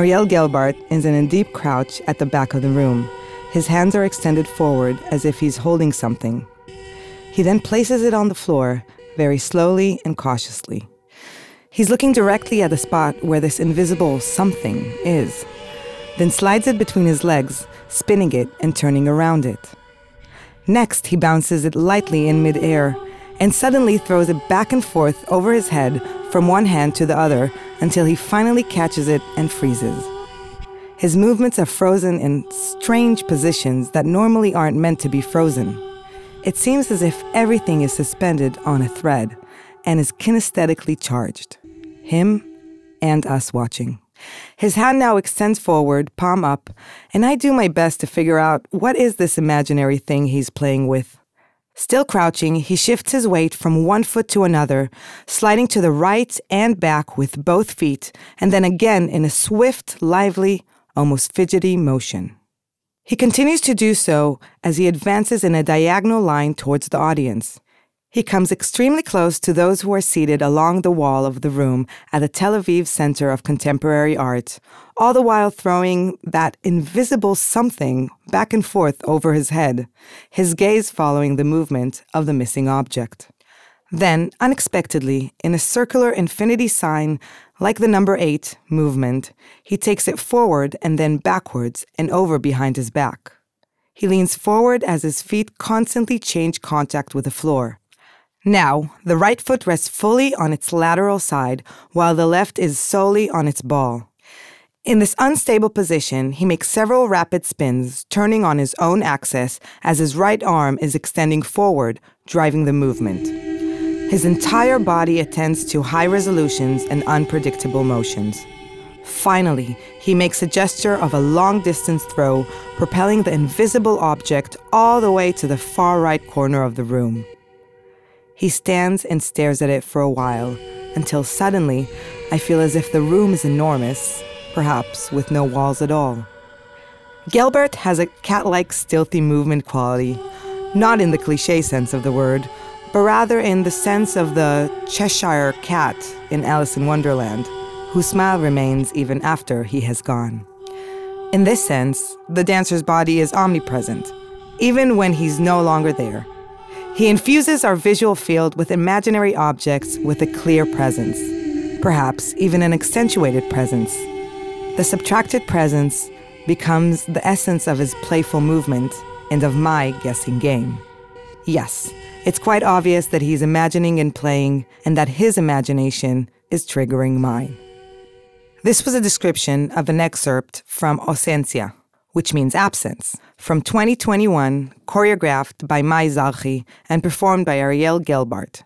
Ariel Gelbart is in a deep crouch at the back of the room. His hands are extended forward as if he's holding something. He then places it on the floor, very slowly and cautiously. He's looking directly at the spot where this invisible something is, then slides it between his legs, spinning it and turning around it. Next, he bounces it lightly in midair and suddenly throws it back and forth over his head from one hand to the other until he finally catches it and freezes. His movements are frozen in strange positions that normally aren't meant to be frozen. It seems as if everything is suspended on a thread and is kinesthetically charged. Him and us watching. His hand now extends forward, palm up, and I do my best to figure out what is this imaginary thing he's playing with. Still crouching, he shifts his weight from one foot to another, sliding to the right and back with both feet, and then again in a swift, lively, almost fidgety motion. He continues to do so as he advances in a diagonal line towards the audience. He comes extremely close to those who are seated along the wall of the room at the Tel Aviv Center of Contemporary Art, all the while throwing that invisible something back and forth over his head, his gaze following the movement of the missing object. Then, unexpectedly, in a circular infinity sign like the number eight movement, he takes it forward and then backwards and over behind his back. He leans forward as his feet constantly change contact with the floor. Now, the right foot rests fully on its lateral side, while the left is solely on its ball. In this unstable position, he makes several rapid spins, turning on his own axis as his right arm is extending forward, driving the movement. His entire body attends to high resolutions and unpredictable motions. Finally, he makes a gesture of a long distance throw, propelling the invisible object all the way to the far right corner of the room. He stands and stares at it for a while, until suddenly I feel as if the room is enormous, perhaps with no walls at all. Gelbart has a cat like stealthy movement quality, not in the cliche sense of the word, but rather in the sense of the Cheshire cat in Alice in Wonderland, whose smile remains even after he has gone. In this sense, the dancer's body is omnipresent, even when he's no longer there. He infuses our visual field with imaginary objects with a clear presence, perhaps even an accentuated presence. The subtracted presence becomes the essence of his playful movement and of my guessing game. Yes, it's quite obvious that he's imagining and playing, and that his imagination is triggering mine. This was a description of an excerpt from Ausencia, which means absence, from 2021, choreographed by May Zarhy and performed by Ariel Gelbart.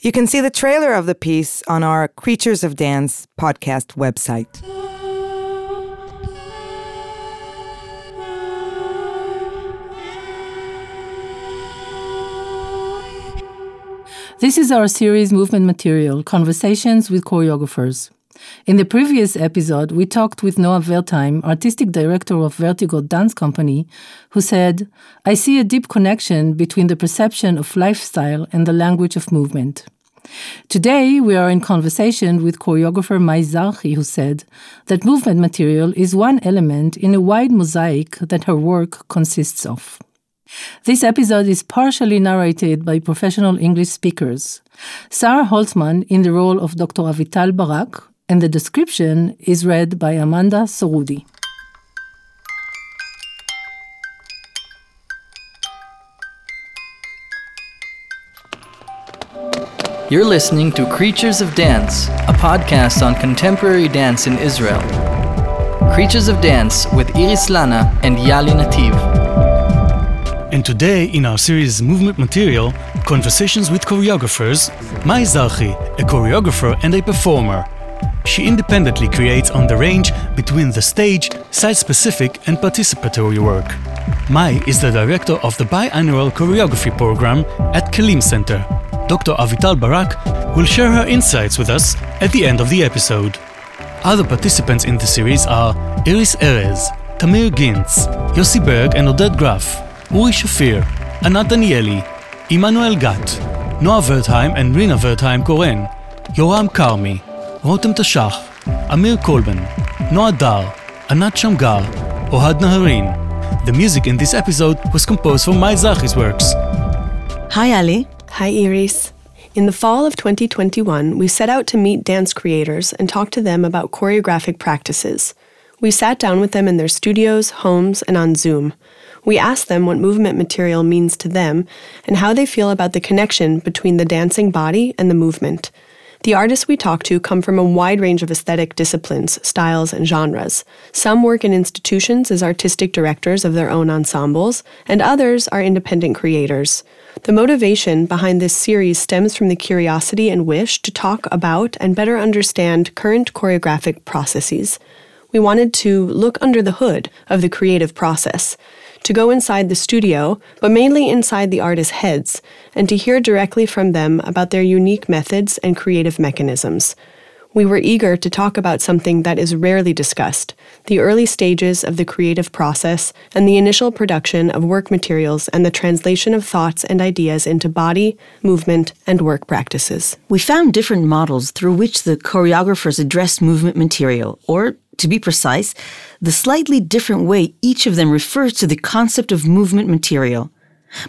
You can see the trailer of the piece on our Creatures of Dance podcast website. This is our series movement material, Conversations with Choreographers. In the previous episode, we talked with Noa Wertheim, artistic director of Vertigo Dance Company, who said, I see a deep connection between the perception of lifestyle and the language of movement. Today, we are in conversation with choreographer May Zarhy, who said that movement material is one element in a wide mosaic that her work consists of. This episode is partially narrated by professional English speakers. Sarah Holtzman in the role of Dr. Avital Barak, and the description is read by Amanda Sorudi. You're listening to Creatures of Dance, a podcast on contemporary dance in Israel. Creatures of Dance with Iris Lana and Yali Nativ. And today, in our series Movement Material, Conversations with Choreographers, May Zarhy, a choreographer and a performer, she independently creates on the range between the stage, site-specific and participatory work. May is the director of the biannual choreography program at Kelim Center. Dr. Avital Barak will share her insights with us at the end of the episode. Other participants in the series are Iris Erez, Tamir Ginz, Yossi Berg and Oded Graf, Uri Shafir, Anat Danieli, Emanuel Gat, Noa Wertheim and Rina Wertheim Koren, Yoram Karmi, רותם תש"ח, אמיר קולבן, נועה דר, ענת שמגר, אוהד נהרין. The music in this episode was composed from May Zarhy's works. Hi Ali. Hi Iris. In the fall of 2021, we set out to meet dance creators and talk to them about choreographic practices. We sat down with them in their studios, homes, and on Zoom. We asked them what movement material means to them and how they feel about the connection between the dancing body and the movement. The artists we talk to come from a wide range of aesthetic disciplines, styles, and genres. Some work in institutions as artistic directors of their own ensembles, and others are independent creators. The motivation behind this series stems from the curiosity and wish to talk about and better understand current choreographic processes. We wanted to look under the hood of the creative process to go inside the studio, but mainly inside the artists' heads, and to hear directly from them about their unique methods and creative mechanisms. We were eager to talk about something that is rarely discussed the early stages of the creative process and the initial production of work materials and the translation of thoughts and ideas into body, movement, and work practices. We found different models through which the choreographers address movement material, or to be precise, the slightly different way each of them refers to the concept of movement material.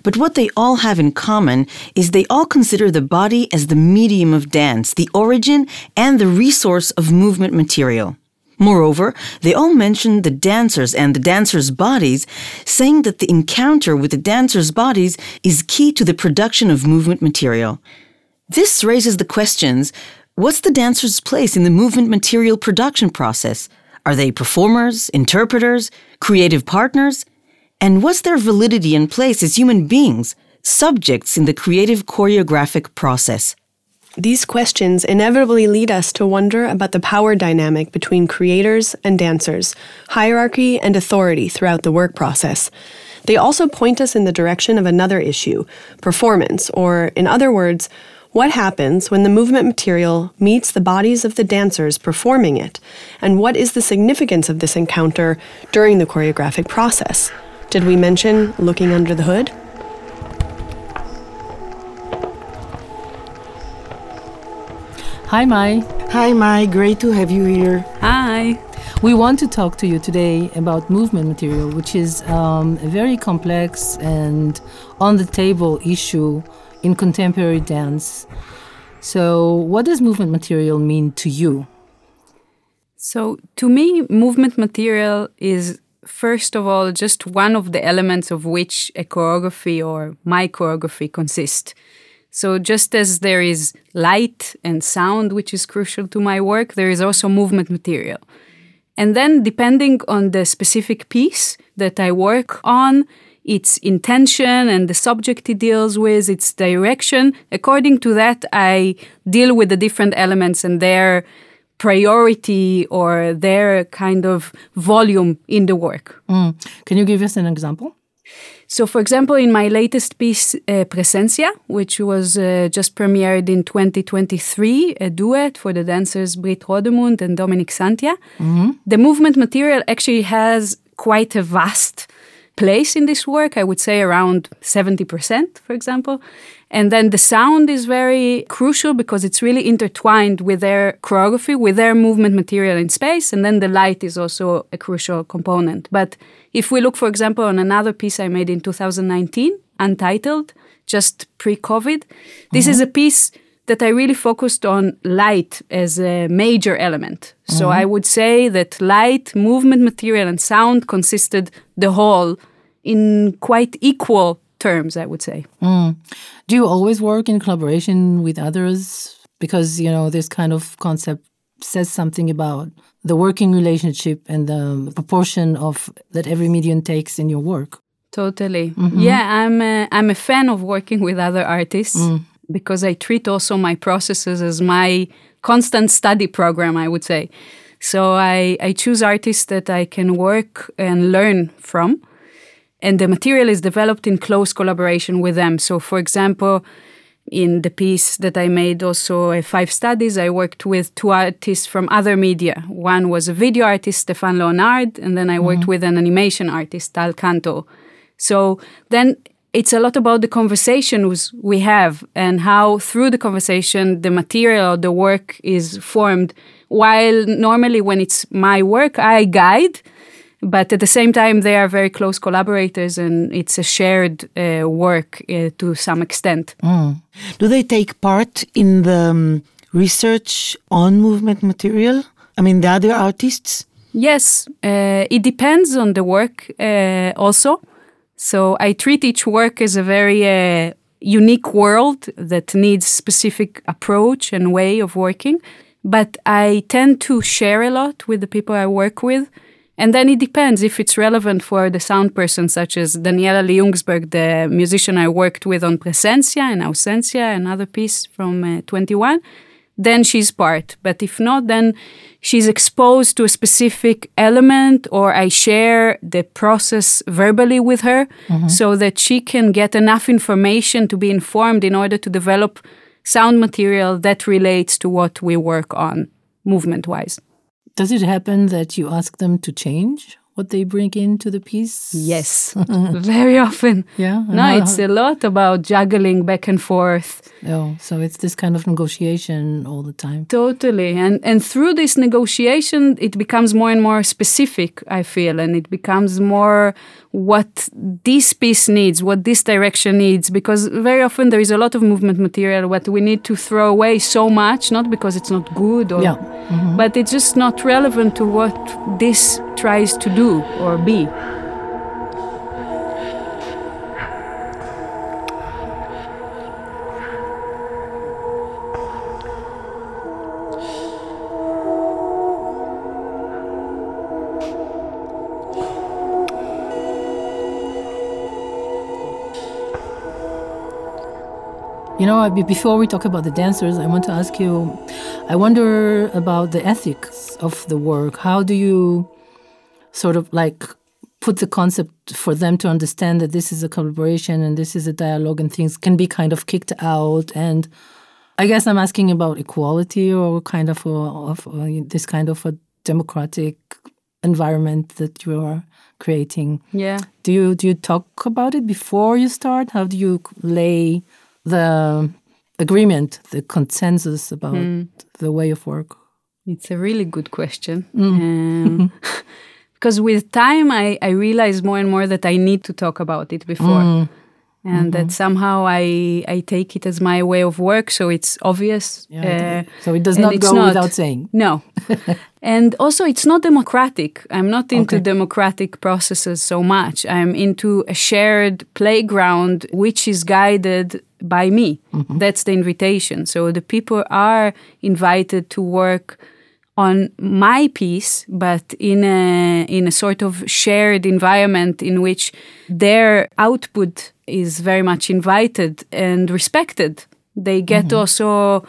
But what they all have in common is they all consider the body as the medium of dance, the origin and the resource of movement material. Moreover, they all mention the dancers and the dancers' bodies, saying that the encounter with the dancers' bodies is key to the production of movement material. This raises the questions what's the dancer's place in the movement material production process? Are they performers, interpreters, creative partners? And what's their validity and place as human beings, subjects in the creative choreographic process? These questions inevitably lead us to wonder about the power dynamic between creators and dancers, hierarchy and authority throughout the work process. They also point us in the direction of another issue performance, or, in other words, what happens when the movement material meets the bodies of the dancers performing it? And what is the significance of this encounter during the choreographic process? Did we mention looking under the hood? Hi, May. Hi, May. Great to have you here. Hi. We want to talk to you today about movement material, which is um, a very complex and on the table issue in contemporary dance. So, what does movement material mean to you? So, to me, movement material is first of all just one of the elements of which a choreography or my choreography consists. So, just as there is light and sound, which is crucial to my work, there is also movement material. And then, depending on the specific piece that I work on, its intention and the subject it deals with, its direction. According to that, I deal with the different elements and their priority or their kind of volume in the work. Mm. Can you give us an example? So, for example, in my latest piece, uh, Presencia, which was uh, just premiered in 2023, a duet for the dancers Brit Rodemund and Dominic Santia, mm-hmm. the movement material actually has quite a vast place in this work, I would say around 70%, for example. And then the sound is very crucial because it's really intertwined with their choreography, with their movement material in space. And then the light is also a crucial component. But if we look, for example, on another piece I made in 2019, Untitled, just pre COVID, this mm-hmm. is a piece that I really focused on light as a major element. Mm-hmm. So I would say that light, movement material, and sound consisted the whole in quite equal terms, I would say. Mm. Do you always work in collaboration with others? Because, you know, this kind of concept says something about the working relationship and the proportion of that every medium takes in your work. Totally. Mm-hmm. Yeah, I'm a, I'm a fan of working with other artists mm. because I treat also my processes as my constant study program, I would say. So I, I choose artists that I can work and learn from and the material is developed in close collaboration with them. So, for example, in the piece that I made, also uh, five studies, I worked with two artists from other media. One was a video artist, Stefan Leonard, and then I worked mm-hmm. with an animation artist, Tal Canto. So then it's a lot about the conversations we have and how through the conversation the material the work is formed while normally when it's my work i guide but at the same time they are very close collaborators and it's a shared uh, work uh, to some extent Do they take part in the um, research on movement material? I mean, the other artists? Yes, uh, it depends on the work uh, also. So I treat each work as a very uh, unique world that needs specific approach and way of working. But I tend to share a lot with the people I work with. And then it depends if it's relevant for the sound person, such as Daniela Ljungsberg, the musician I worked with on Presencia and Ausencia, another piece from uh, 21 then she's part. But if not, then she's exposed to a specific element, or I share the process verbally with her so that she can get enough information to be informed in order to develop sound material that relates to what we work on movement wise. Does it happen that you ask them to change what they bring into the piece? Yes, very often. Yeah. No, how- it's a lot about juggling back and forth. Oh, so it's this kind of negotiation all the time. Totally. And and through this negotiation it becomes more and more specific, I feel, and it becomes more what this piece needs, what this direction needs because very often there is a lot of movement material what we need to throw away so much not because it's not good or Yeah. Mm-hmm. but it's just not relevant to what this tries to do or be. You know, before we talk about the dancers, I want to ask you I wonder about the ethics of the work. How do you sort of like put the concept for them to understand that this is a collaboration and this is a dialogue and things can be kind of kicked out? And I guess I'm asking about equality or kind of, a, of a, this kind of a democratic environment that you are creating. Yeah. Do you do you talk about it before you start? How do you lay the agreement, the consensus about the way of work? It's a really good question. Um, because with time, I, I realize more and more that I need to talk about it before. Mm. And that mm-hmm. somehow I, I take it as my way of work, so it's obvious. Yeah, uh, so it does not go without saying. No. and also, it's not democratic. I'm not into Okay. democratic processes so much. I'm into a shared playground which is guided by me. Mm-hmm. That's the invitation. So the people are invited to work on my piece, but in a in a sort of shared environment in which their output is very much invited and respected. They get mm-hmm. also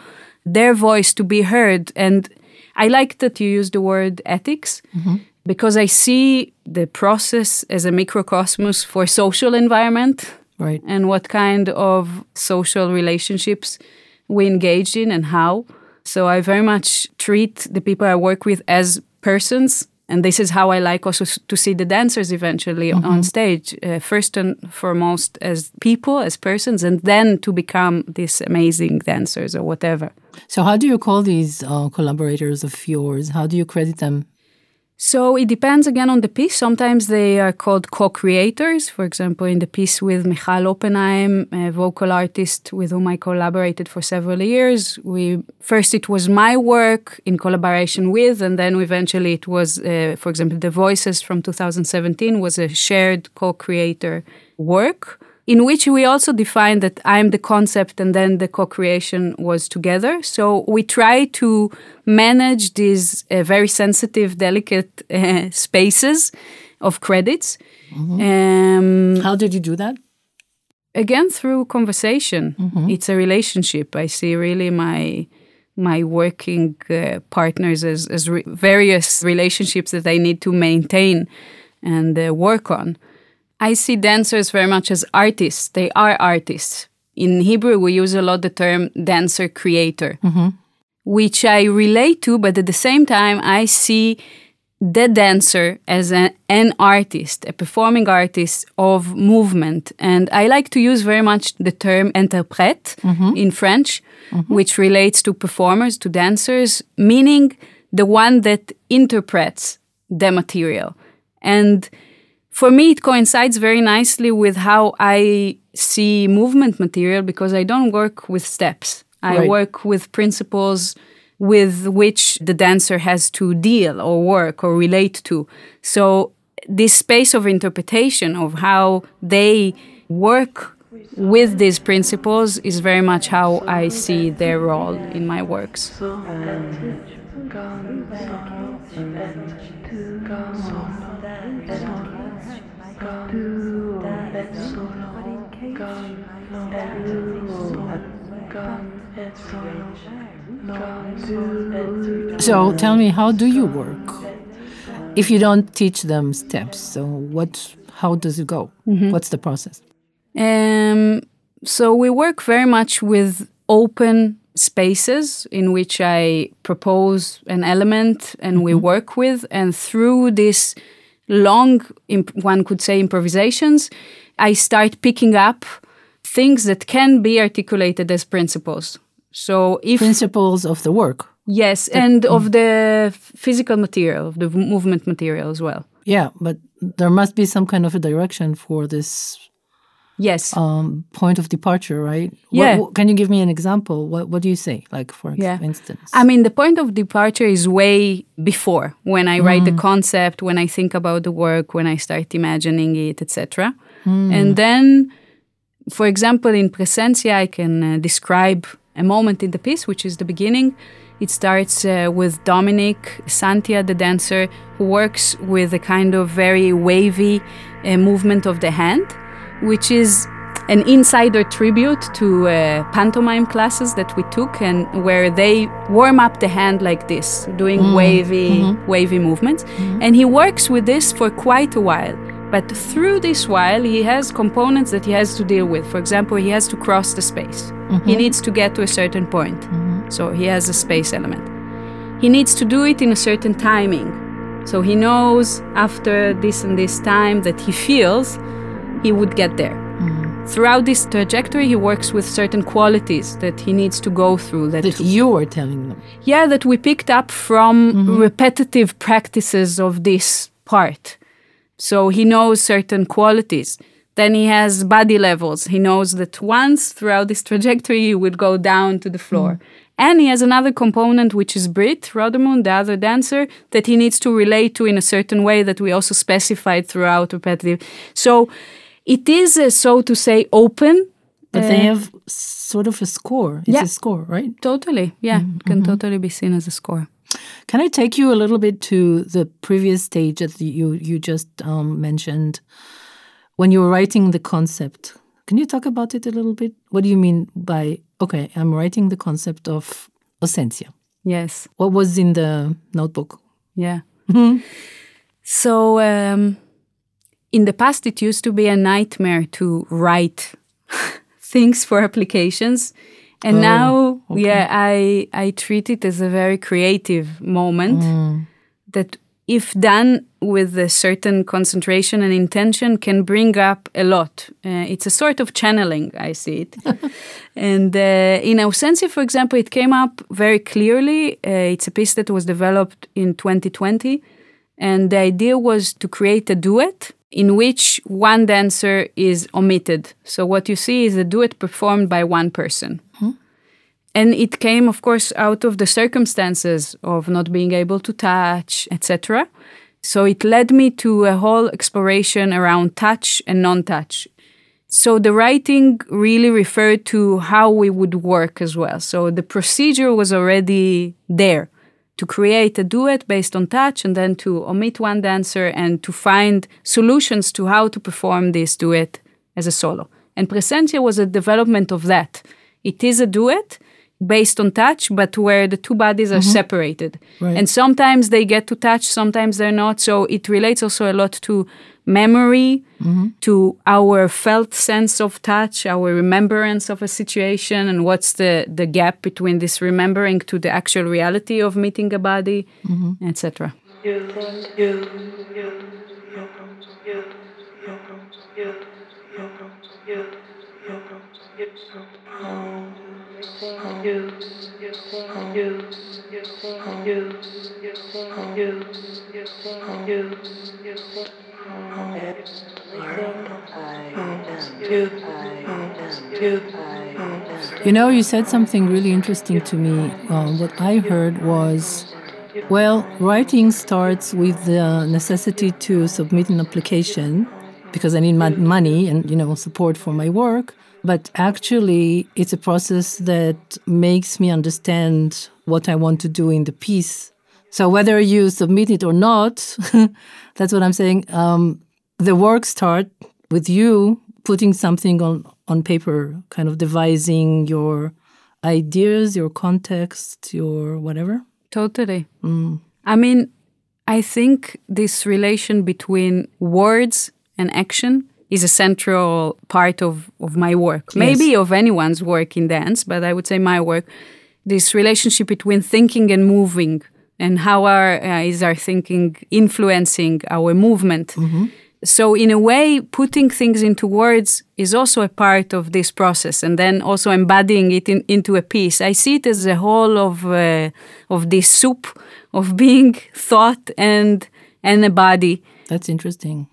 their voice to be heard. And I like that you use the word ethics mm-hmm. because I see the process as a microcosmos for social environment Right. and what kind of social relationships we engage in and how. So I very much treat the people I work with as persons. And this is how I like also to see the dancers eventually on stage. Uh, first and foremost, as people, as persons, and then to become these amazing dancers or whatever. So, how do you call these uh, collaborators of yours? How do you credit them? So it depends again on the piece. Sometimes they are called co-creators. For example, in the piece with Michal Oppenheim, a vocal artist with whom I collaborated for several years, we first it was my work in collaboration with, and then eventually it was, uh, for example, the Voices from 2017 was a shared co-creator work in which we also defined that I'm the concept and then the co creation was together. So we try to manage these uh, very sensitive, delicate uh, spaces of credits. Um, How did you do that? again, through conversation, it's a relationship. I see really my my working uh, partners as, as re- various relationships that I need to maintain and uh, work on. I see dancers very much as artists. They are artists. In Hebrew, we use a lot the term dancer creator, mm-hmm. which I relate to, but at the same time, I see the dancer as a, an artist, a performing artist of movement. And I like to use very much the term interprète mm-hmm. in French, mm-hmm. which relates to performers, to dancers, meaning the one that interprets the material. And for me, it coincides very nicely with how I see movement material because I don't work with steps. I Right. work with principles with which the dancer has to deal or work or relate to. So, this space of interpretation of how they work with these principles is very much how I see their role in my works. So tell me, how do you work? If you don't teach them steps, so what? How does it go? What's the process? Um, so we work very much with open spaces in which I propose an element and we work with, and through this long, imp- one could say, improvisations, I start picking up things that can be articulated as principles. So if Principles of the work. yes, and of mm. the physical material, of the movement material as well. Yeah, but there must be some kind of a direction for this Yes. um, point of departure, right? Yeah. what- can you give me an example? What What do you say? Like for Yeah. instance. I mean, the point of departure is way before when I write the concept, when I think about the work, when I start imagining it, etc. And then, for example, in Presencia, I can uh, describe a moment in the piece, which is the beginning. It starts uh, with Dominic Santia, the dancer, who works with a kind of very wavy uh, movement of the hand, which is an insider tribute to uh, pantomime classes that we took and where they warm up the hand like this doing mm. wavy mm-hmm. wavy movements. Mm-hmm. And he works with this for quite a while. But through this while he has components that he has to deal with. For example he has to cross the space. Mm-hmm. He needs to get to a certain point. So he has a space element. He needs to do it in a certain timing. So he knows after this and this time that he feels he would get there Throughout this trajectory, he works with certain qualities that he needs to go through. That, that you are telling them. yeah, that we picked up from mm-hmm. repetitive practices of this part. So he knows certain qualities. Then he has body levels. He knows that once throughout this trajectory, he would go down to the floor. Mm-hmm. And he has another component, which is Brit Rodemund, the other dancer, that he needs to relate to in a certain way that we also specified throughout repetitive. So it is, uh, so to say, open. But they Uh, have sort of a score. It's yeah. a score, right? Totally, yeah, can totally be seen as a score. Can I take you a little bit to the previous stage that you you just um, mentioned when you were writing the concept? Can you talk about it a little bit? What do you mean by okay? I'm writing the concept of Ausencia. Yes. What was in the notebook? Yeah. so um, in the past, it used to be a nightmare to write things for applications. And Oh, now, okay. yeah, I I treat it as a very creative moment that, if done with a certain concentration and intention, can bring up a lot. Uh, it's a sort of channeling. I see it. And uh, in Ausencia, for example, it came up very clearly. Uh, it's a piece that was developed in 2020. And the idea was to create a duet in which one dancer is omitted. So what you see is a duet performed by one person. Hmm. And it came, of course, out of the circumstances of not being able to touch, etc. So it led me to a whole exploration around touch and non touch. So the writing really referred to how we would work as well. So the procedure was already there to create a duet based on touch and then to omit one dancer and to find solutions to how to perform this duet as a solo. And Presencia was a development of that. It is a duet based on touch, but where the two bodies are mm-hmm. separated. Right. And sometimes they get to touch, sometimes they're not. So it relates also a lot to memory, mm-hmm. to our felt sense of touch, our remembrance of a situation, and what's the, the gap between this remembering to the actual reality of meeting a body, mm-hmm. etc. You know, you said something really interesting to me. Um, what I heard was well, writing starts with the necessity to submit an application because I need my money and you know support for my work. But actually, it's a process that makes me understand what I want to do in the piece. So whether you submit it or not, that's what I'm saying. Um, the work start with you putting something on on paper, kind of devising your ideas, your context, your whatever. Totally. I mean, I think this relation between words and action is a central part of, of my work. Maybe of anyone's work in dance, but I would say my work. This relationship between thinking and moving, and how our, uh, is our thinking influencing our movement. So, in a way, putting things into words is also a part of this process, and then also embodying it in, into a piece. I see it as a whole of uh, of this soup of being thought and and a body. That's interesting.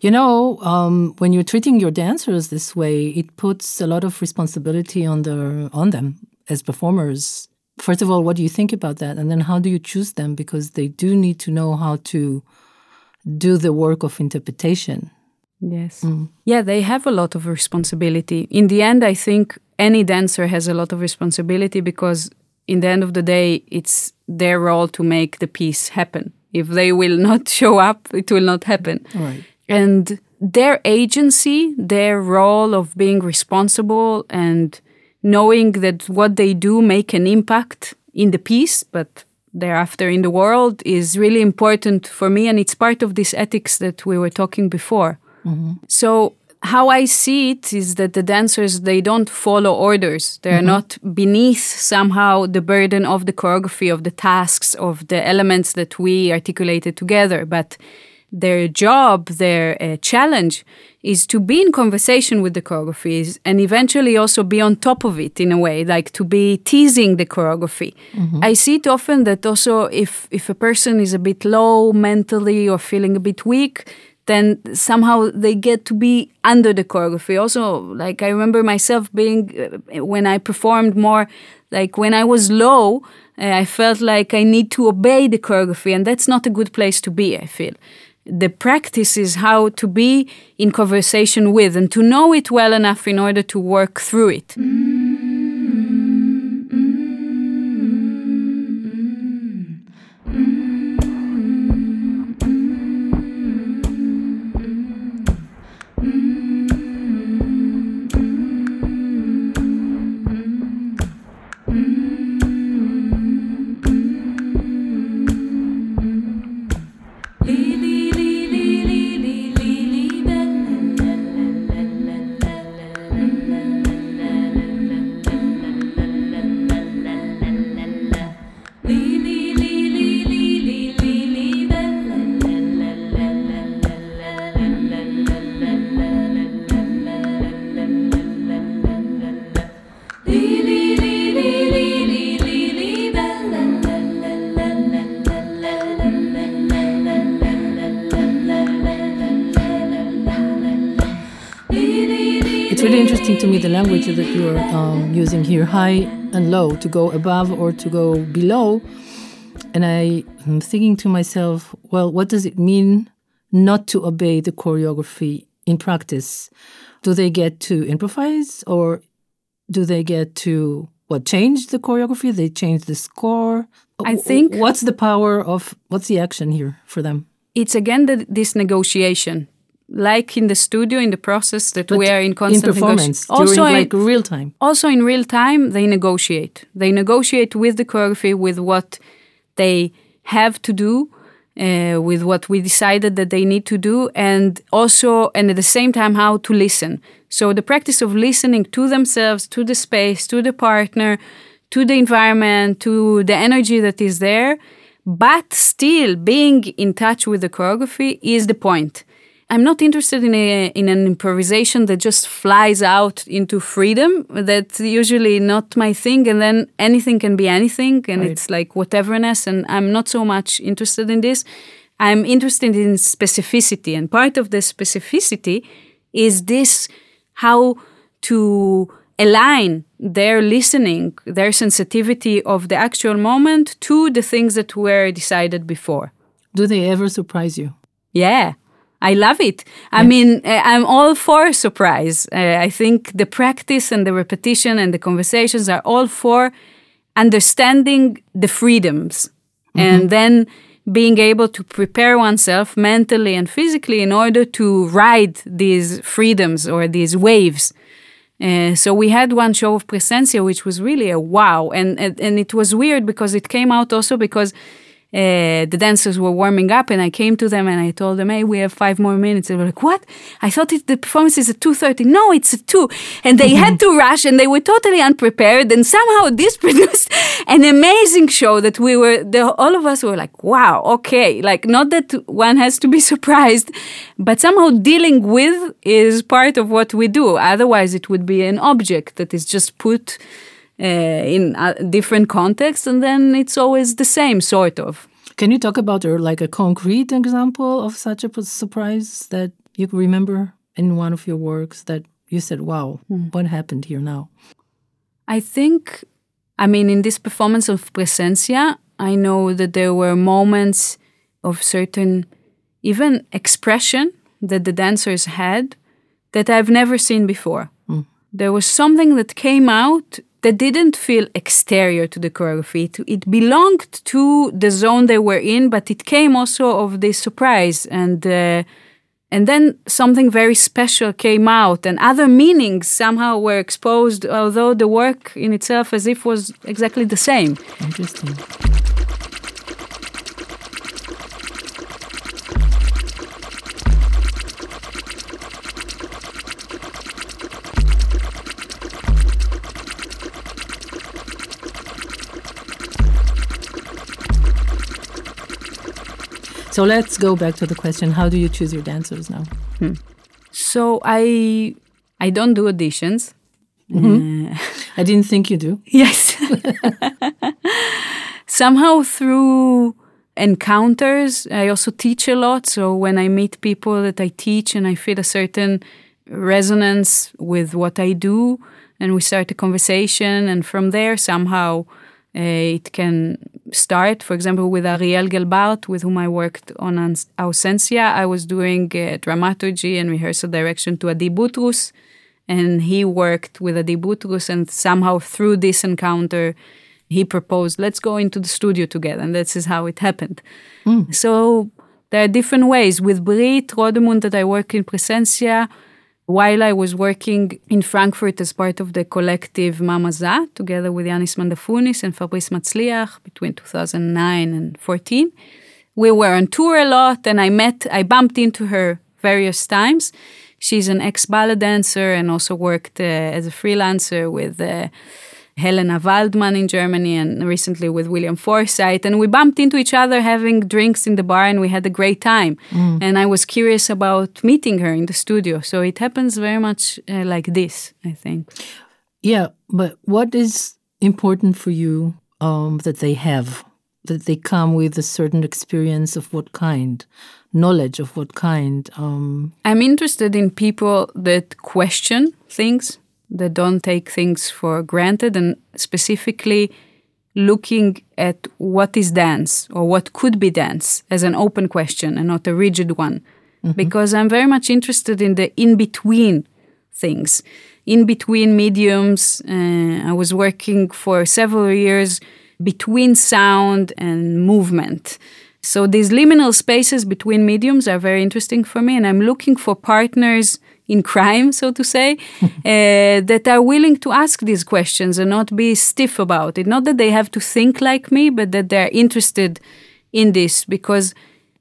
You know, um, when you're treating your dancers this way, it puts a lot of responsibility on the on them as performers. First of all, what do you think about that, and then how do you choose them? Because they do need to know how to do the work of interpretation. Yes. Yeah, they have a lot of responsibility. In the end, I think any dancer has a lot of responsibility because, in the end of the day, it's their role to make the piece happen. If they will not show up, it will not happen. Right. And their agency, their role of being responsible and knowing that what they do make an impact in the piece, but thereafter in the world is really important for me and it's part of this ethics that we were talking before mm-hmm. so how i see it is that the dancers they don't follow orders. They're not beneath somehow the burden of the choreography of the tasks of the elements that we articulated together. But their job their uh, challenge is to be in conversation with the choreographies and eventually also be on top of it in a way like to be teasing the choreography. I see it often that also if if a person is a bit low mentally or feeling a bit weak then somehow they get to be under the choreography. Also, like I remember myself being uh, when I performed more, like when I was low, uh, I felt like I need to obey the choreography, and that's not a good place to be. I feel the practice is how to be in conversation with and to know it well enough in order to work through it. It's really interesting to me the language that you're um, using here, high and low, to go above or to go below. And I am thinking to myself, well, what does it mean not to obey the choreography in practice? Do they get to improvise or do they get to what change the choreography? They change the score. I think- what's the power of what's the action here for them? It's again the, this negotiation, like in the studio, in the process that we are in constant in performance negoti- Also, during in- like real time. also in real time they negotiate they negotiate with the choreography with what they have to do uh, with what we decided that they need to do and also and at the same time how to listen so the practice of listening to themselves to the space to the partner to the environment to the energy that is there but still being in touch with the choreography is the point. I'm not interested in a in an improvisation that just flies out into freedom. That's usually not my thing, and then anything can be anything, and Right. it's like whateverness. And I'm not so much interested in this. I'm interested in specificity, and part of the specificity is this: how to align their listening, their sensitivity of the actual moment to the things that were decided before. Do they ever surprise you? Yeah, I love it. I mean, uh, I'm all for surprise. Uh, I think the practice and the repetition and the conversations are all for understanding the freedoms and then being able to prepare oneself mentally and physically in order to ride these freedoms or these waves. Uh, so we had one show of Presencia, which was really a wow, and and, and it was weird because it came out also because uh, the dancers were warming up, and I came to them and I told them, "Hey, we have five more minutes." They were like, "What? I thought it, the performance is at two thirty. No, it's at two. And they had to rush, and they were totally unprepared. And somehow this produced an amazing show that we were, the, all of us were like, "Wow, okay." Like not that one has to be surprised, but somehow dealing with is part of what we do. Otherwise, it would be an object that is just put Uh, in a different contexts, and then it's always the same, sort of. Can you talk about or like a concrete example of such a surprise that you remember in one of your works that you said, "Wow, hmm. what happened here now?" I think, I mean, in this performance of Presencia, I know that there were moments of certain, even expression that the dancers had that I've never seen before. Hmm. There was something that came out that didn't feel exterior to the choreography. It, it belonged to the zone they were in, but it came also of this surprise and. Uh, and then something very special came out, and other meanings somehow were exposed, although the work in itself, as if, was exactly the same. Interesting. So let's go back to the question: How do you choose your dancers now? So I, I don't do auditions. I didn't think you do. Yes. Somehow through encounters, I also teach a lot. So when I meet people that I teach and I feel a certain resonance with what I do, and we start a conversation, and from there, somehow uh, it can start. For example, with Ariel Gelbart, with whom I worked on Ausencia, I was doing uh, dramaturgy and rehearsal direction to Adi Boutrous and he worked with Adi Boutrous, and somehow through this encounter, he proposed, "Let's go into the studio together," and this is how it happened. So there are different ways. With Brit Rodemund, that I work in Presencia, while I was working in Frankfurt as part of the collective Mamaza, together with Ioannis Mandafounis and Fabrice Mazliah between 2009 and 14. We were on tour a lot, and I met, I bumped into her various times. She's an ex ballet dancer and also worked uh, as a freelancer with uh, Helena Waldmann in Germany and recently with William Forsythe. And we bumped into each other having drinks in the bar and we had a great time. And I was curious about meeting her in the studio. So it happens very much uh, like this, I think. Yeah, but what is important for you um, that they have? That they come with a certain experience of what kind, knowledge of what kind? Um, I'm interested in people that question things, that don't take things for granted, and specifically looking at what is dance or what could be dance as an open question and not a rigid one. Because I'm very much interested in the in between things, in between mediums. Uh, I was working for several years between sound and movement. So these liminal spaces between mediums are very interesting for me, and I'm looking for partners in crime, so to say, uh, that are willing to ask these questions and not be stiff about it. Not that they have to think like me, but that they're interested in this because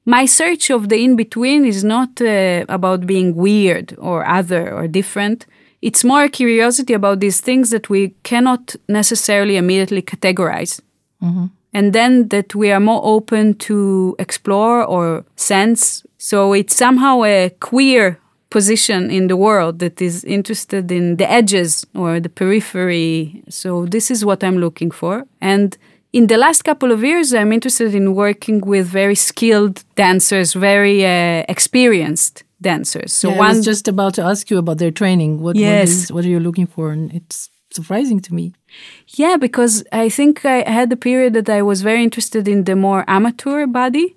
my search of the in between is not uh, about being weird or other or different. It's more curiosity about these things that we cannot necessarily immediately categorize. And then that we are more open to explore or sense. So it's somehow a queer position in the world that is interested in the edges or the periphery. So this is what I'm looking for. And in the last couple of years, I'm interested in working with very skilled dancers, very uh, experienced dancers. So yeah, one, I was just about to ask you about their training. What, yes. what, is, what are you looking for? And it's surprising to me. Yeah, because I think I had a period that I was very interested in the more amateur body,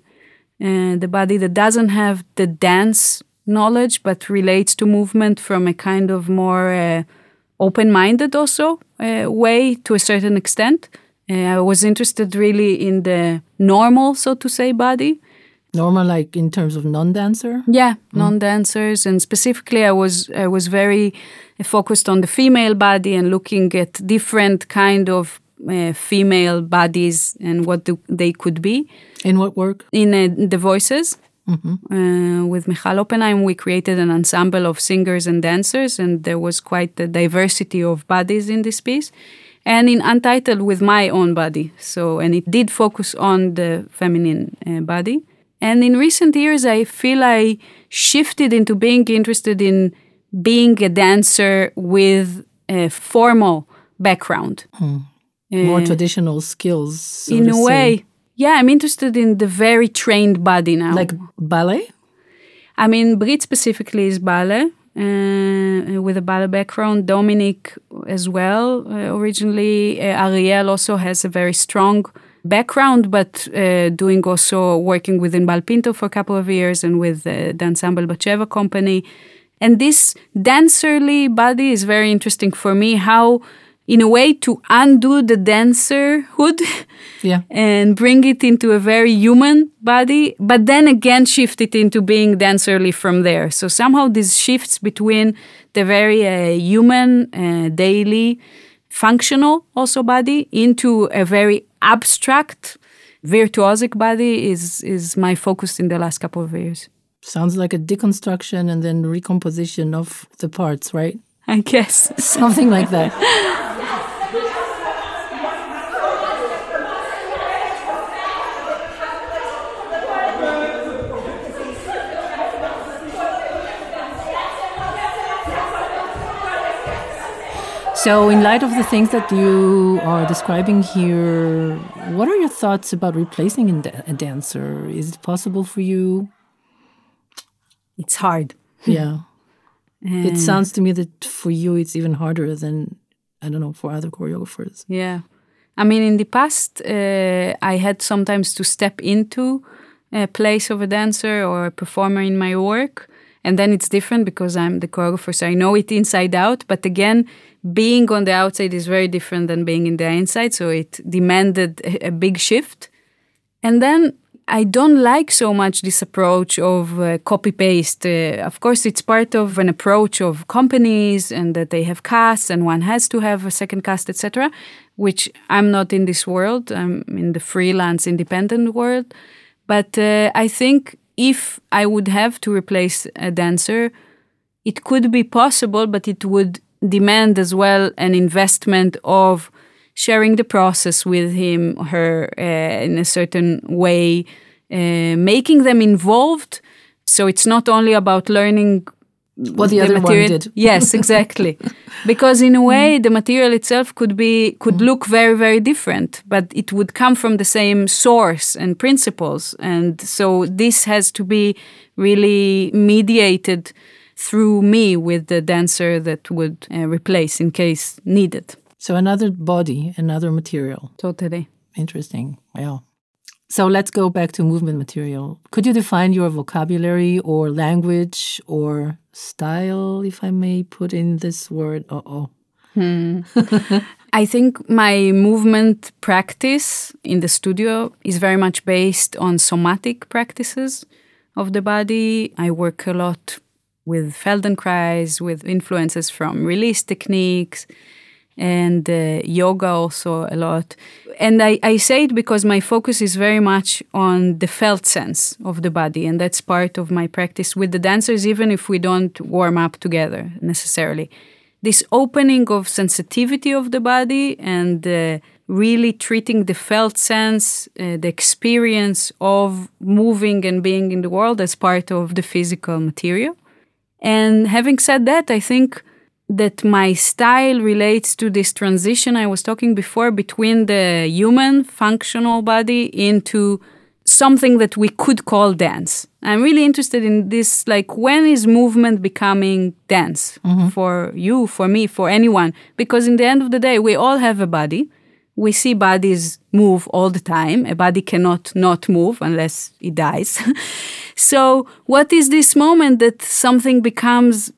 uh, the body that doesn't have the dance knowledge but relates to movement from a kind of more uh, open-minded also uh, way to a certain extent. Uh, I was interested really in the normal, so to say, body. Normal, like in terms of non-dancer. Yeah, mm. non-dancers, and specifically, I was I was very focused on the female body and looking at different kind of uh, female bodies and what do, they could be. In what work? In uh, the voices. Mm-hmm. Uh, with Michal Oppenheim, we created an ensemble of singers and dancers, and there was quite a diversity of bodies in this piece. And in Untitled, with my own body. So, and it did focus on the feminine uh, body. And in recent years, I feel I shifted into being interested in being a dancer with a formal background. Hmm. More uh, traditional skills. So in a way, yeah, I'm interested in the very trained body now. Like ballet? I mean, Brit specifically is ballet. Uh, with a ballet background, Dominic as well. Uh, originally, uh, Ariel also has a very strong background, but uh, doing also working with Inbal Pinto for a couple of years and with uh, the Ensemble Batsheva company. And this dancerly body is very interesting for me. How in a way to undo the dancerhood yeah. and bring it into a very human body but then again shift it into being dancerly from there so somehow these shifts between the very uh, human uh, daily functional also body into a very abstract virtuosic body is is my focus in the last couple of years. Sounds like a deconstruction and then recomposition of the parts right? I guess. Something like that So, in light of the things that you are describing here, what are your thoughts about replacing a dancer? Is it possible for you? It's hard. Yeah. it sounds to me that for you it's even harder than, I don't know, for other choreographers. Yeah. I mean, in the past, uh, I had sometimes to step into a place of a dancer or a performer in my work. And then it's different because I'm the choreographer, so I know it inside out. But again, being on the outside is very different than being in the inside. So it demanded a, a big shift. And then I don't like so much this approach of uh, copy paste. Uh, of course, it's part of an approach of companies and that they have casts and one has to have a second cast, etc. Which I'm not in this world. I'm in the freelance independent world. But uh, I think if I would have to replace a dancer, it could be possible, but it would demand as well an investment of sharing the process with him or her uh, in a certain way uh, making them involved. So it's not only about learning what the, the other material. one did. Yes exactly. Because in a way the material itself could be could look very very different but it would come from the same source and principles. And so this has to be really mediated through me with the dancer that would uh, replace in case needed. So another body, another material. Totally. Interesting. Well, So let's go back to movement material. Could you define your vocabulary or language or style, if I may put in this word? Uh oh. Hmm. I think my movement practice in the studio is very much based on somatic practices of the body. I work a lot with Feldenkrais, with influences from release techniques and uh, yoga also a lot. And I, I say it because my focus is very much on the felt sense of the body. And that's part of my practice with the dancers, even if we don't warm up together necessarily. This opening of sensitivity of the body and uh, really treating the felt sense, uh, the experience of moving and being in the world as part of the physical material. And having said that, I think that my style relates to this transition I was talking before between the human functional body into something that we could call dance. I'm really interested in this like when is movement becoming dance mm-hmm. for you, for me, for anyone? Because in the end of the day, we all have a body. We see bodies move all the time. A body cannot not move unless it dies. so, what is this moment that something becomes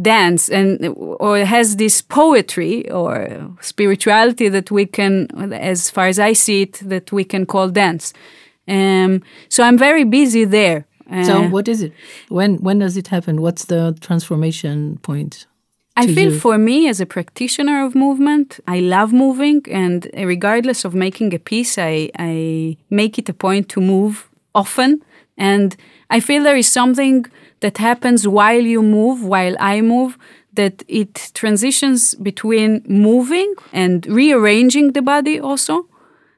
dance and or has this poetry or spirituality that we can as far as i see it that we can call dance um, so i'm very busy there. Uh, so what is it? When when does it happen? What's the transformation point I feel you? for me as a practitioner of movement, I love moving, and regardless of making a piece, I, I make it a point to move often. And I feel there is something that happens while you move, while I move, that it transitions between moving and rearranging the body also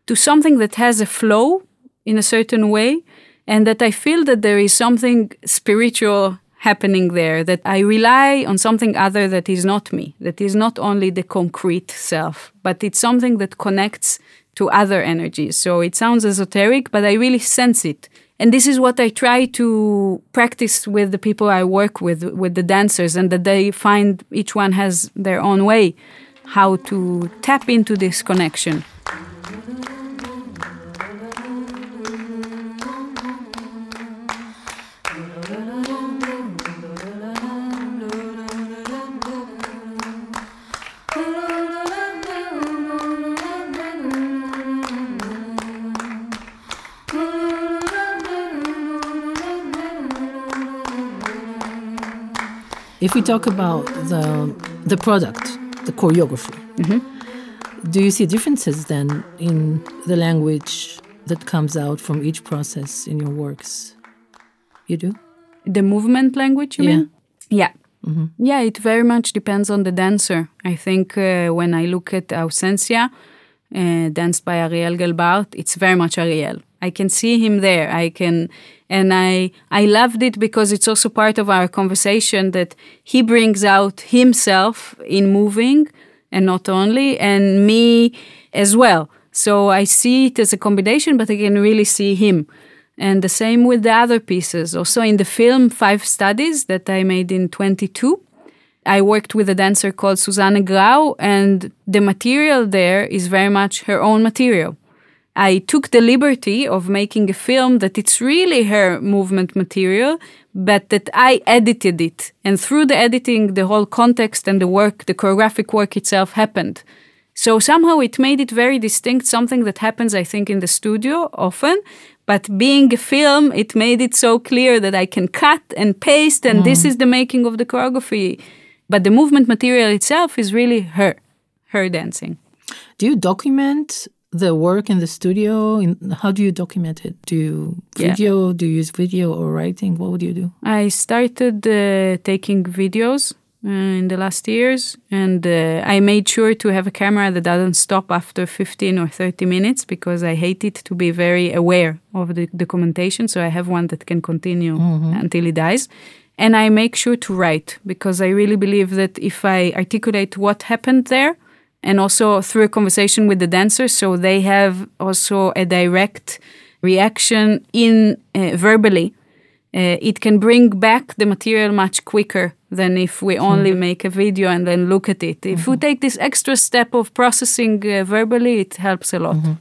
to something that has a flow in a certain way. And that I feel that there is something spiritual happening there, that I rely on something other that is not me, that is not only the concrete self, but it's something that connects to other energies. So it sounds esoteric, but I really sense it and this is what I try to practice with the people I work with, with the dancers, and that they find each one has their own way how to tap into this connection. If we talk about the the product, the choreography, mm-hmm. do you see differences then in the language that comes out from each process in your works? You do. The movement language, you yeah. mean? Yeah. Mm-hmm. Yeah, it very much depends on the dancer. I think uh, when I look at Ausencia, uh, danced by Ariel Gelbart, it's very much Ariel. I can see him there. I can and I I loved it because it's also part of our conversation that he brings out himself in moving and not only and me as well. So I see it as a combination, but I can really see him. And the same with the other pieces. Also in the film Five Studies that I made in 22, I worked with a dancer called Susanne Grau, and the material there is very much her own material. I took the liberty of making a film that it's really her movement material, but that I edited it. And through the editing, the whole context and the work, the choreographic work itself happened. So somehow it made it very distinct, something that happens, I think, in the studio often. But being a film, it made it so clear that I can cut and paste, and mm. this is the making of the choreography. But the movement material itself is really her, her dancing. Do you document the work in the studio in, how do you document it? Do you video? Yeah. do you use video or writing? What would you do? I started uh, taking videos uh, in the last years and uh, i made sure to have a camera that doesn't stop after 15 or 30 minutes because i hate it to be very aware of the documentation so i have one that can continue mm-hmm. until it dies. And i make sure to write because i really believe that if i articulate what happened there and also through a conversation with the dancers so they have also a direct reaction in uh, verbally uh, it can bring back the material much quicker than if we only mm. make a video and then look at it. If mm-hmm. we take this extra step of processing uh, verbally, it helps a lot. Mm-hmm.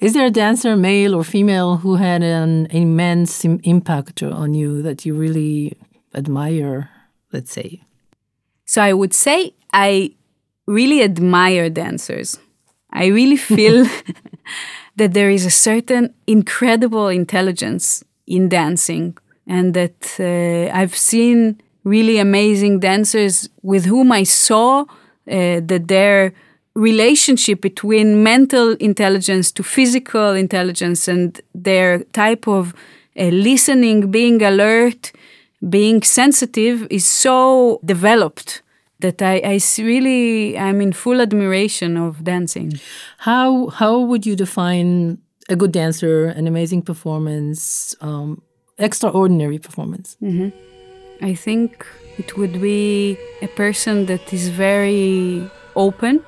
Is there a dancer, male or female, who had an immense Im- impact on you that you really admire, let's say? So I would say I really admire dancers. I really feel that there is a certain incredible intelligence in dancing, and that uh, I've seen really amazing dancers with whom I saw uh, that their relationship between mental intelligence to physical intelligence and their type of uh, listening, being alert, being sensitive is so developed that I, I really I'm in full admiration of dancing. How how would you define a good dancer, an amazing performance, um, extraordinary performance? I think it would be a person that is very open,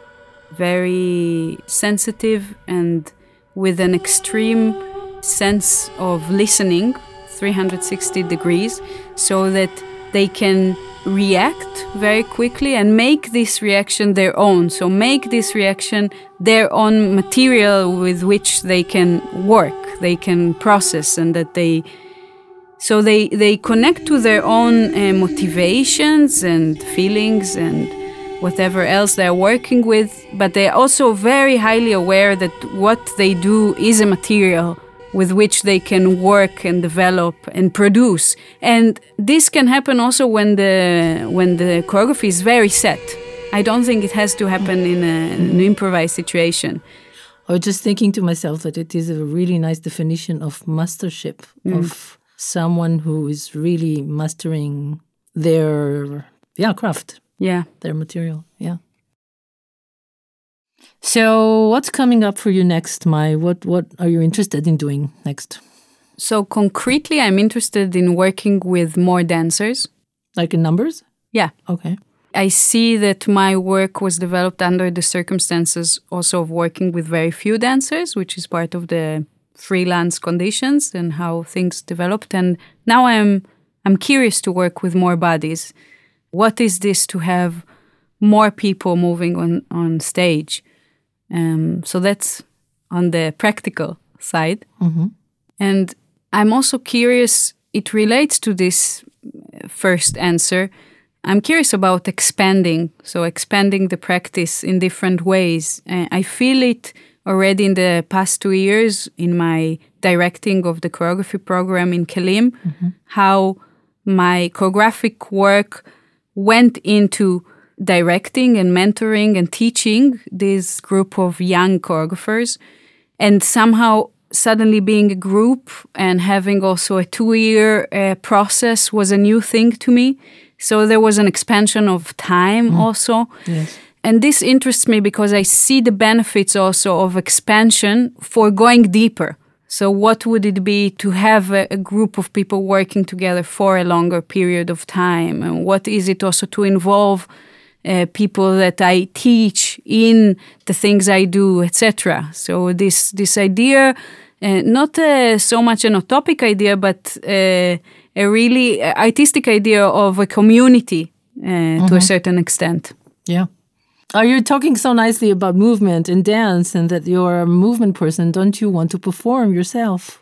very sensitive, and with an extreme sense of listening 360 degrees so that they can react very quickly and make this reaction their own. So, make this reaction their own material with which they can work, they can process, and that they so they, they connect to their own uh, motivations and feelings and whatever else they're working with, but they're also very highly aware that what they do is a material with which they can work and develop and produce. And this can happen also when the when the choreography is very set. I don't think it has to happen in a, an improvised situation. I was just thinking to myself that it is a really nice definition of mastership mm. of someone who is really mastering their yeah craft, Yeah. their material. Yeah. So, what's coming up for you next, May? What what are you interested in doing next? So concretely, I'm interested in working with more dancers. Like in numbers? Yeah. Okay. I see that my work was developed under the circumstances also of working with very few dancers, which is part of the freelance conditions and how things developed. And now I'm I'm curious to work with more bodies. What is this to have more people moving on on stage? Um, so that's on the practical side. And I'm also curious, it relates to this uh, first answer. I'm curious about expanding, so expanding the practice in different ways. Uh, I feel it already in the past two years in my directing of the choreography program in Kelim, how my choreographic work went into directing and mentoring and teaching this group of young choreographers. And somehow suddenly being a group and having also a two year uh, process was a new thing to me. So there was an expansion of time also. And this interests me because i see the benefits also of expansion for going deeper. So what would it be to have a, a group of people working together for a longer period of time? And what is it also to involve uh, people that I teach in the things I do, etc. So this this idea, uh, not uh, so much an utopic idea, but uh, a really artistic idea of a community uh, to a certain extent. Yeah. Are you talking so nicely about movement and dance and that you're a movement person? Don't you want to perform yourself?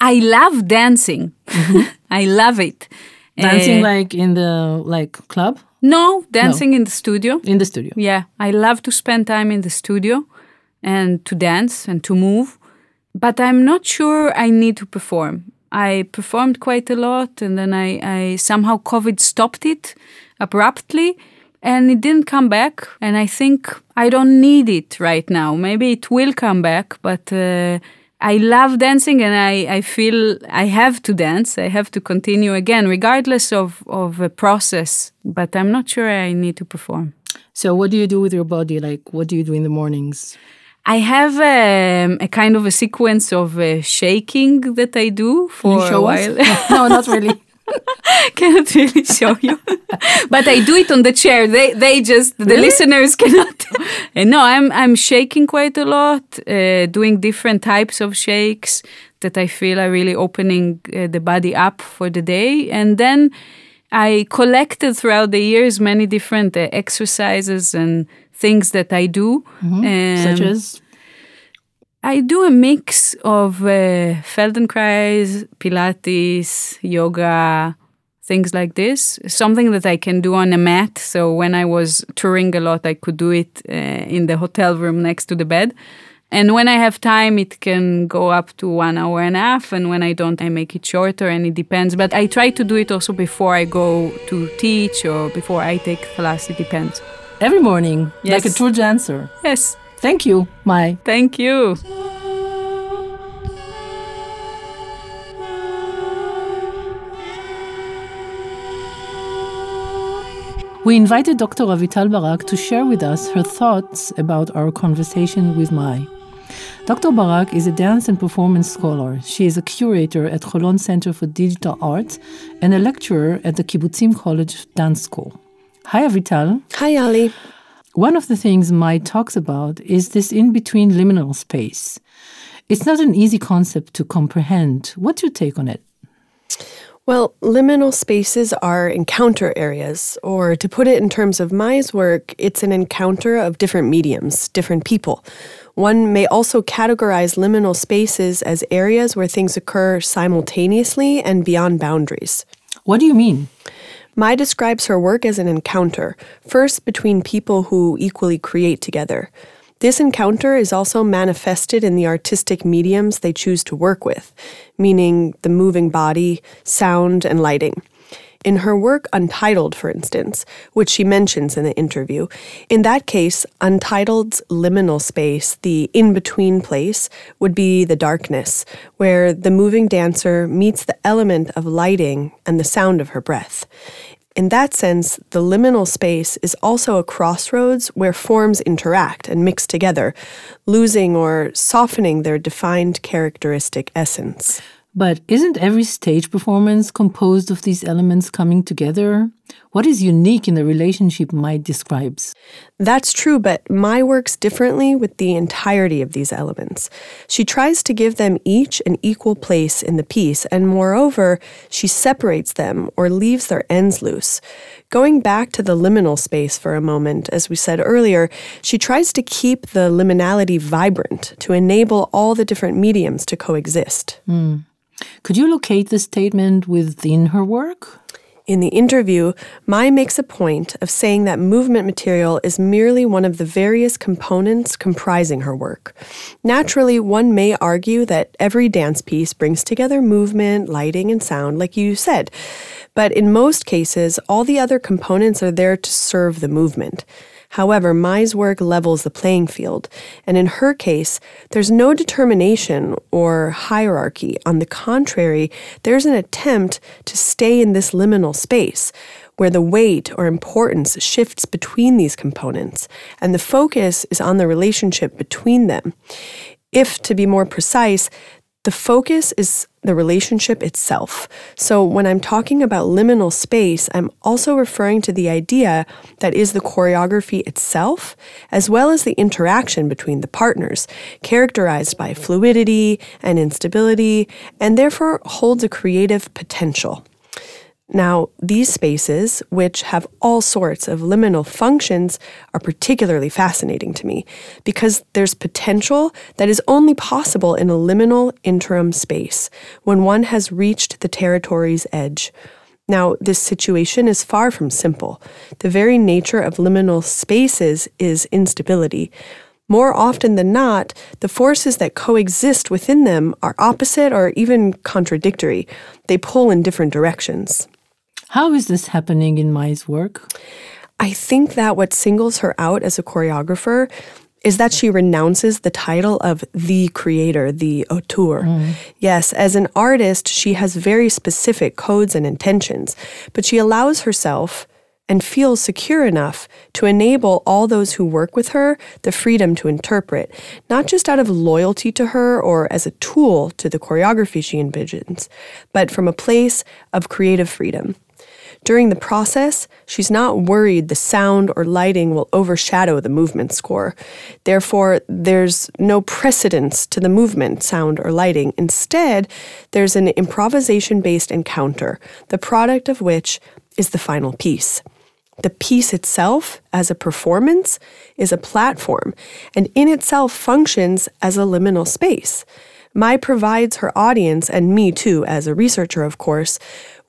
I love dancing. I love it. Dancing Uh, like in the like club no, dancing in the studio. in the studio. Yeah, I love to spend time in the studio and to dance and to move, but I'm not sure I need to perform. I performed quite a lot and then I, I somehow COVID stopped it abruptly and it didn't come back. And I think I don't need it right now. Maybe it will come back, but uh, I love dancing and I, I feel I have to dance. I have to continue again, regardless of, of a process, but I'm not sure I need to perform. So what do you do with your body? Like what do you do in the mornings? I have um, a kind of a sequence of uh, shaking that I do for a while. no, not really. cannot really show you, but I do it on the chair. They they just the listeners cannot. and no, I'm I'm shaking quite a lot, uh, doing different types of shakes that I feel are really opening uh, the body up for the day, and then. I collected throughout the years many different uh, exercises and things that I do. Such Um, as I do a mix of uh, Feldenkrais, Pilates, yoga, things like this. Something that I can do on a mat. So when I was touring a lot, I could do it uh, in the hotel room next to the bed. And when I have time, it can go up to one hour and a half. And when I don't, I make it shorter and it depends. But I try to do it also before I go to teach or before I take class. It depends. every morning, like a Yes. true dancer. Yes. Thank you, May. Thank you. We invited Dr. Avital Barak to share with us her thoughts about our conversation with May. Dr. Barak is a dance and performance scholar. She is a curator at Holon Center for Digital Arts and a lecturer at the Kibbutzim College Dance School. Hi, Avital. Hi, Ali. One of the things May talks about is this in between liminal space. It's not an easy concept to comprehend. What's your take on it? Well, liminal spaces are encounter areas, or to put it in terms of May's work, it's an encounter of different mediums, different people. One may also categorize liminal spaces as areas where things occur simultaneously and beyond boundaries. What do you mean? May describes her work as an encounter, first between people who equally create together. This encounter is also manifested in the artistic mediums they choose to work with, meaning the moving body, sound, and lighting. In her work Untitled, for instance, which she mentions in the interview, in that case, Untitled's liminal space, the in between place, would be the darkness, where the moving dancer meets the element of lighting and the sound of her breath. In that sense, the liminal space is also a crossroads where forms interact and mix together, losing or softening their defined characteristic essence. But isn't every stage performance composed of these elements coming together? What is unique in the relationship May describes? That's true, but May works differently with the entirety of these elements. She tries to give them each an equal place in the piece, and moreover, she separates them or leaves their ends loose. Going back to the liminal space for a moment, as we said earlier, she tries to keep the liminality vibrant to enable all the different mediums to coexist. Mm. Could you locate the statement within her work? In the interview, May makes a point of saying that movement material is merely one of the various components comprising her work. Naturally, one may argue that every dance piece brings together movement, lighting, and sound, like you said. But in most cases, all the other components are there to serve the movement. However, May's work levels the playing field, and in her case, there's no determination or hierarchy. On the contrary, there's an attempt to stay in this liminal space where the weight or importance shifts between these components, and the focus is on the relationship between them. If, to be more precise, the focus is the relationship itself. So when I'm talking about liminal space, I'm also referring to the idea that is the choreography itself, as well as the interaction between the partners, characterized by fluidity and instability, and therefore holds a creative potential. Now, these spaces, which have all sorts of liminal functions, are particularly fascinating to me because there's potential that is only possible in a liminal interim space when one has reached the territory's edge. Now, this situation is far from simple. The very nature of liminal spaces is instability. More often than not, the forces that coexist within them are opposite or even contradictory. They pull in different directions. How is this happening in May's work? I think that what singles her out as a choreographer is that she renounces the title of the creator, the auteur. Mm. Yes, as an artist, she has very specific codes and intentions, but she allows herself and feels secure enough to enable all those who work with her the freedom to interpret, not just out of loyalty to her or as a tool to the choreography she envisions, but from a place of creative freedom. During the process, she's not worried the sound or lighting will overshadow the movement score. Therefore, there's no precedence to the movement, sound, or lighting. Instead, there's an improvisation based encounter, the product of which is the final piece. The piece itself, as a performance, is a platform and in itself functions as a liminal space. May provides her audience, and me too, as a researcher, of course,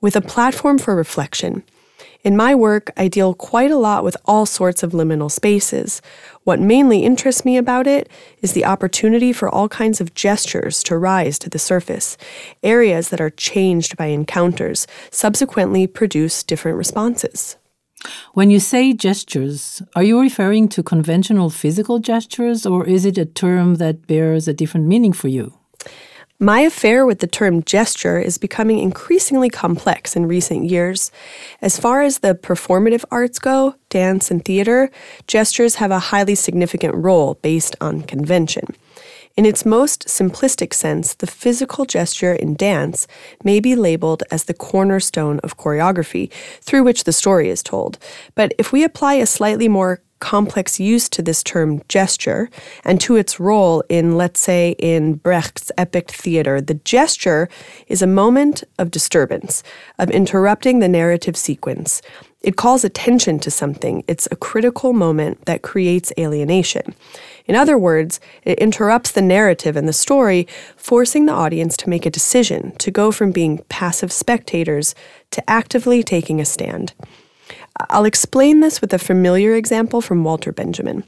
with a platform for reflection. In my work, I deal quite a lot with all sorts of liminal spaces. What mainly interests me about it is the opportunity for all kinds of gestures to rise to the surface. Areas that are changed by encounters subsequently produce different responses. When you say gestures, are you referring to conventional physical gestures or is it a term that bears a different meaning for you? My affair with the term gesture is becoming increasingly complex in recent years. As far as the performative arts go, dance and theater, gestures have a highly significant role based on convention. In its most simplistic sense, the physical gesture in dance may be labeled as the cornerstone of choreography through which the story is told. But if we apply a slightly more complex use to this term gesture and to its role in, let's say, in Brecht's epic theater. The gesture is a moment of disturbance, of interrupting the narrative sequence. It calls attention to something. It's a critical moment that creates alienation. In other words, it interrupts the narrative and the story, forcing the audience to make a decision, to go from being passive spectators to actively taking a stand. I'll explain this with a familiar example from Walter Benjamin.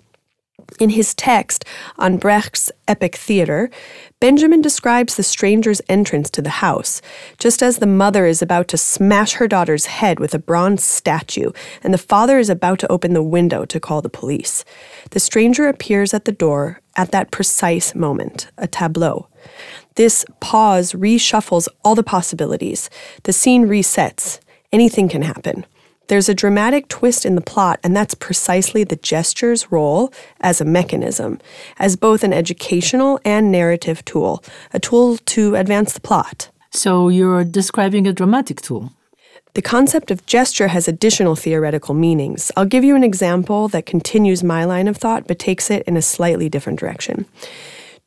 In his text on Brecht's epic theater, Benjamin describes the stranger's entrance to the house, just as the mother is about to smash her daughter's head with a bronze statue, and the father is about to open the window to call the police. The stranger appears at the door at that precise moment, a tableau. This pause reshuffles all the possibilities. The scene resets. Anything can happen. There's a dramatic twist in the plot, and that's precisely the gesture's role as a mechanism, as both an educational and narrative tool, a tool to advance the plot. So you're describing a dramatic tool. The concept of gesture has additional theoretical meanings. I'll give you an example that continues my line of thought but takes it in a slightly different direction.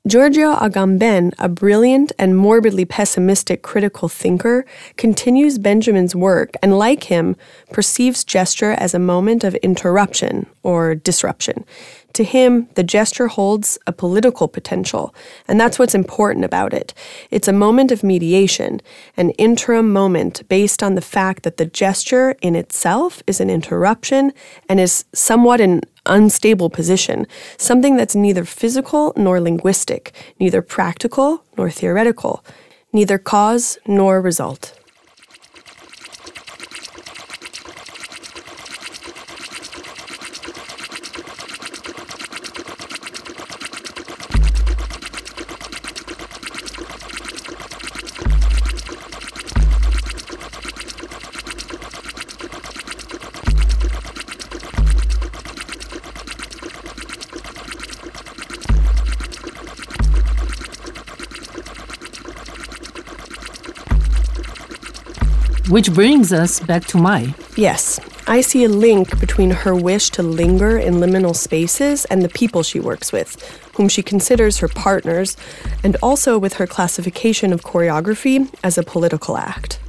Giorgio Agamben, a brilliant and morbidly pessimistic critical thinker, continues Benjamin's work and, like him, perceives gesture as a moment of interruption or disruption. To him, the gesture holds a political potential, and that's what's important about it. It's a moment of mediation, an interim moment based on the fact that the gesture in itself is an interruption and is somewhat an unstable position, something that's neither physical nor linguistic, neither practical nor theoretical, neither cause nor result. Which brings us back to May. Yes, I see a link between her wish to linger in liminal spaces and the people she works with, whom she considers her partners, and also with her classification of choreography as a political act.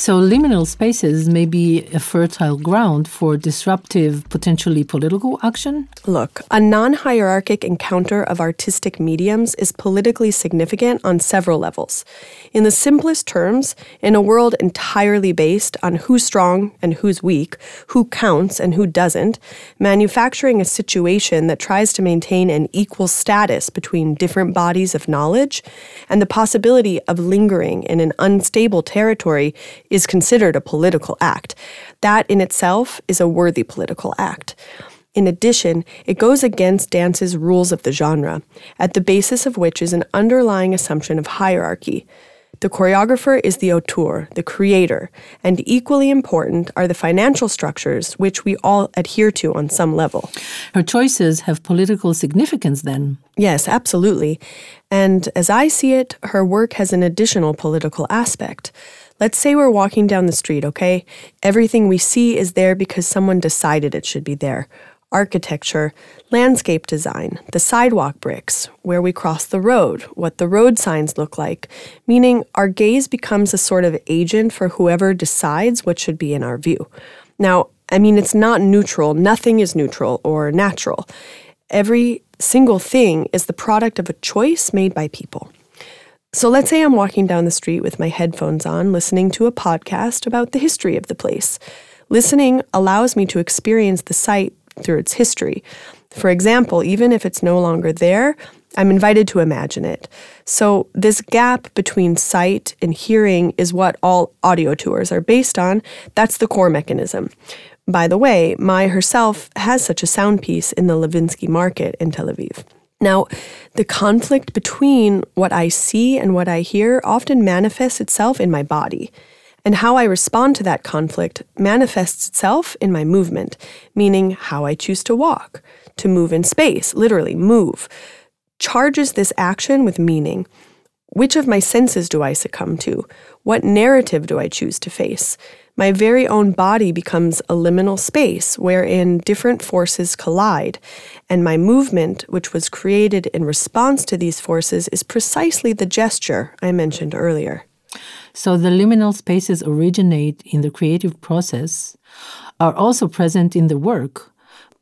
So, liminal spaces may be a fertile ground for disruptive, potentially political action? Look, a non hierarchic encounter of artistic mediums is politically significant on several levels. In the simplest terms, in a world entirely based on who's strong and who's weak, who counts and who doesn't, manufacturing a situation that tries to maintain an equal status between different bodies of knowledge and the possibility of lingering in an unstable territory is considered a political act. That in itself is a worthy political act. In addition, it goes against dance's rules of the genre, at the basis of which is an underlying assumption of hierarchy. The choreographer is the auteur, the creator, and equally important are the financial structures which we all adhere to on some level. Her choices have political significance then. Yes, absolutely. And as I see it, her work has an additional political aspect. Let's say we're walking down the street, okay? Everything we see is there because someone decided it should be there. Architecture, landscape design, the sidewalk bricks, where we cross the road, what the road signs look like, meaning our gaze becomes a sort of agent for whoever decides what should be in our view. Now, I mean, it's not neutral, nothing is neutral or natural. Every single thing is the product of a choice made by people. So let's say I'm walking down the street with my headphones on, listening to a podcast about the history of the place. Listening allows me to experience the site through its history. For example, even if it's no longer there, I'm invited to imagine it. So, this gap between sight and hearing is what all audio tours are based on. That's the core mechanism. By the way, May herself has such a sound piece in the Levinsky Market in Tel Aviv. Now, the conflict between what I see and what I hear often manifests itself in my body. And how I respond to that conflict manifests itself in my movement, meaning how I choose to walk, to move in space, literally move, charges this action with meaning. Which of my senses do I succumb to? What narrative do I choose to face? My very own body becomes a liminal space wherein different forces collide, and my movement, which was created in response to these forces, is precisely the gesture I mentioned earlier. So the liminal spaces originate in the creative process, are also present in the work,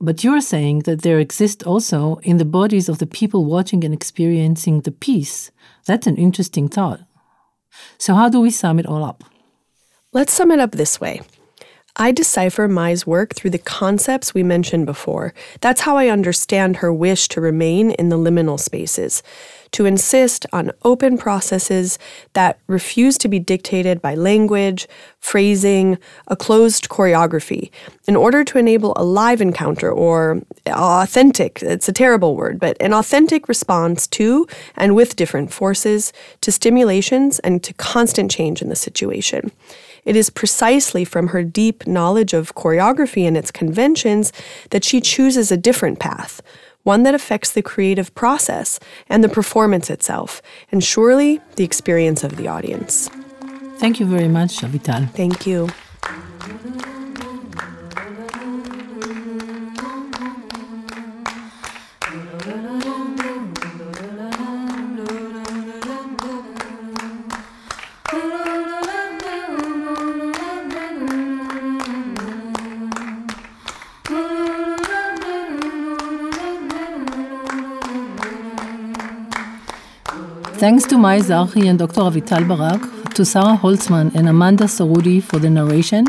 but you're saying that there exist also in the bodies of the people watching and experiencing the piece. That's an interesting thought. So, how do we sum it all up? Let's sum it up this way. I decipher May's work through the concepts we mentioned before. That's how I understand her wish to remain in the liminal spaces, to insist on open processes that refuse to be dictated by language, phrasing, a closed choreography, in order to enable a live encounter or authentic, it's a terrible word, but an authentic response to and with different forces, to stimulations, and to constant change in the situation. It is precisely from her deep knowledge of choreography and its conventions that she chooses a different path, one that affects the creative process and the performance itself, and surely the experience of the audience. Thank you very much, Avital. Thank you. Thanks to May Zarhy and Dr. Avital Barak, to Sarah Holtzman and Amanda Sarudi for the narration,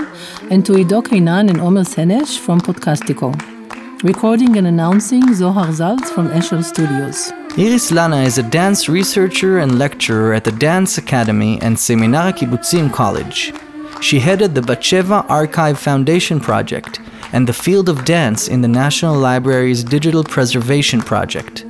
and to Ido Kainan and Omer Senesh from Podcastico. Recording and announcing Zohar Zaltz from Eshel Studios. Iris Lana is a dance researcher and lecturer at the Dance Academy and Seminar Kibbutzim College. She headed the Batsheva Archive Foundation Project and the Field of Dance in the National Library's Digital Preservation Project.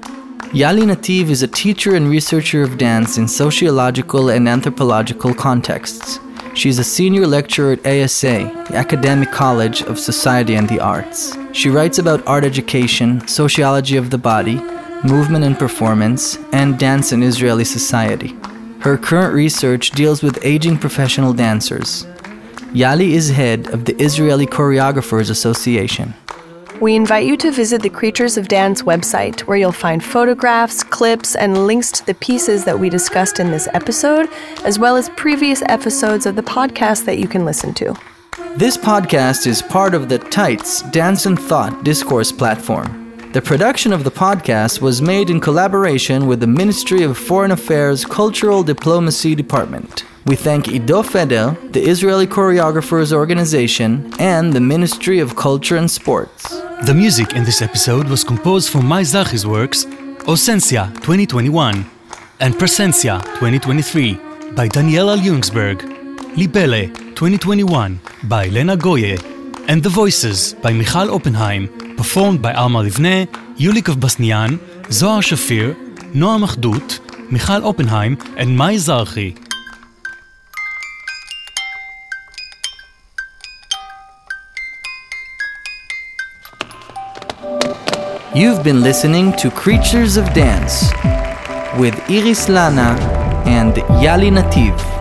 Yali Nativ is a teacher and researcher of dance in sociological and anthropological contexts. She is a senior lecturer at ASA, the Academic College of Society and the Arts. She writes about art education, sociology of the body, movement and performance, and dance in Israeli society. Her current research deals with aging professional dancers. Yali is head of the Israeli Choreographers Association. We invite you to visit the Creatures of Dance website, where you'll find photographs, clips, and links to the pieces that we discussed in this episode, as well as previous episodes of the podcast that you can listen to. This podcast is part of the Tights Dance and Thought discourse platform. The production of the podcast was made in collaboration with the Ministry of Foreign Affairs Cultural Diplomacy Department. We thank Ido Feder, the Israeli Choreographers Organization, and the Ministry of Culture and Sports. The music in this episode was composed from May works Ausencia 2021 and Presencia 2023 by Daniela Ljungsberg, Libelle 2021 by Lena Goye, and The Voices by Michal Oppenheim, performed by Alma Livne, Yulikov Basnian, Zohar Shafir, Noam Achdut, Michal Oppenheim, and May. You've been listening to Creatures of Dance with Iris Lana and Yali Nativ.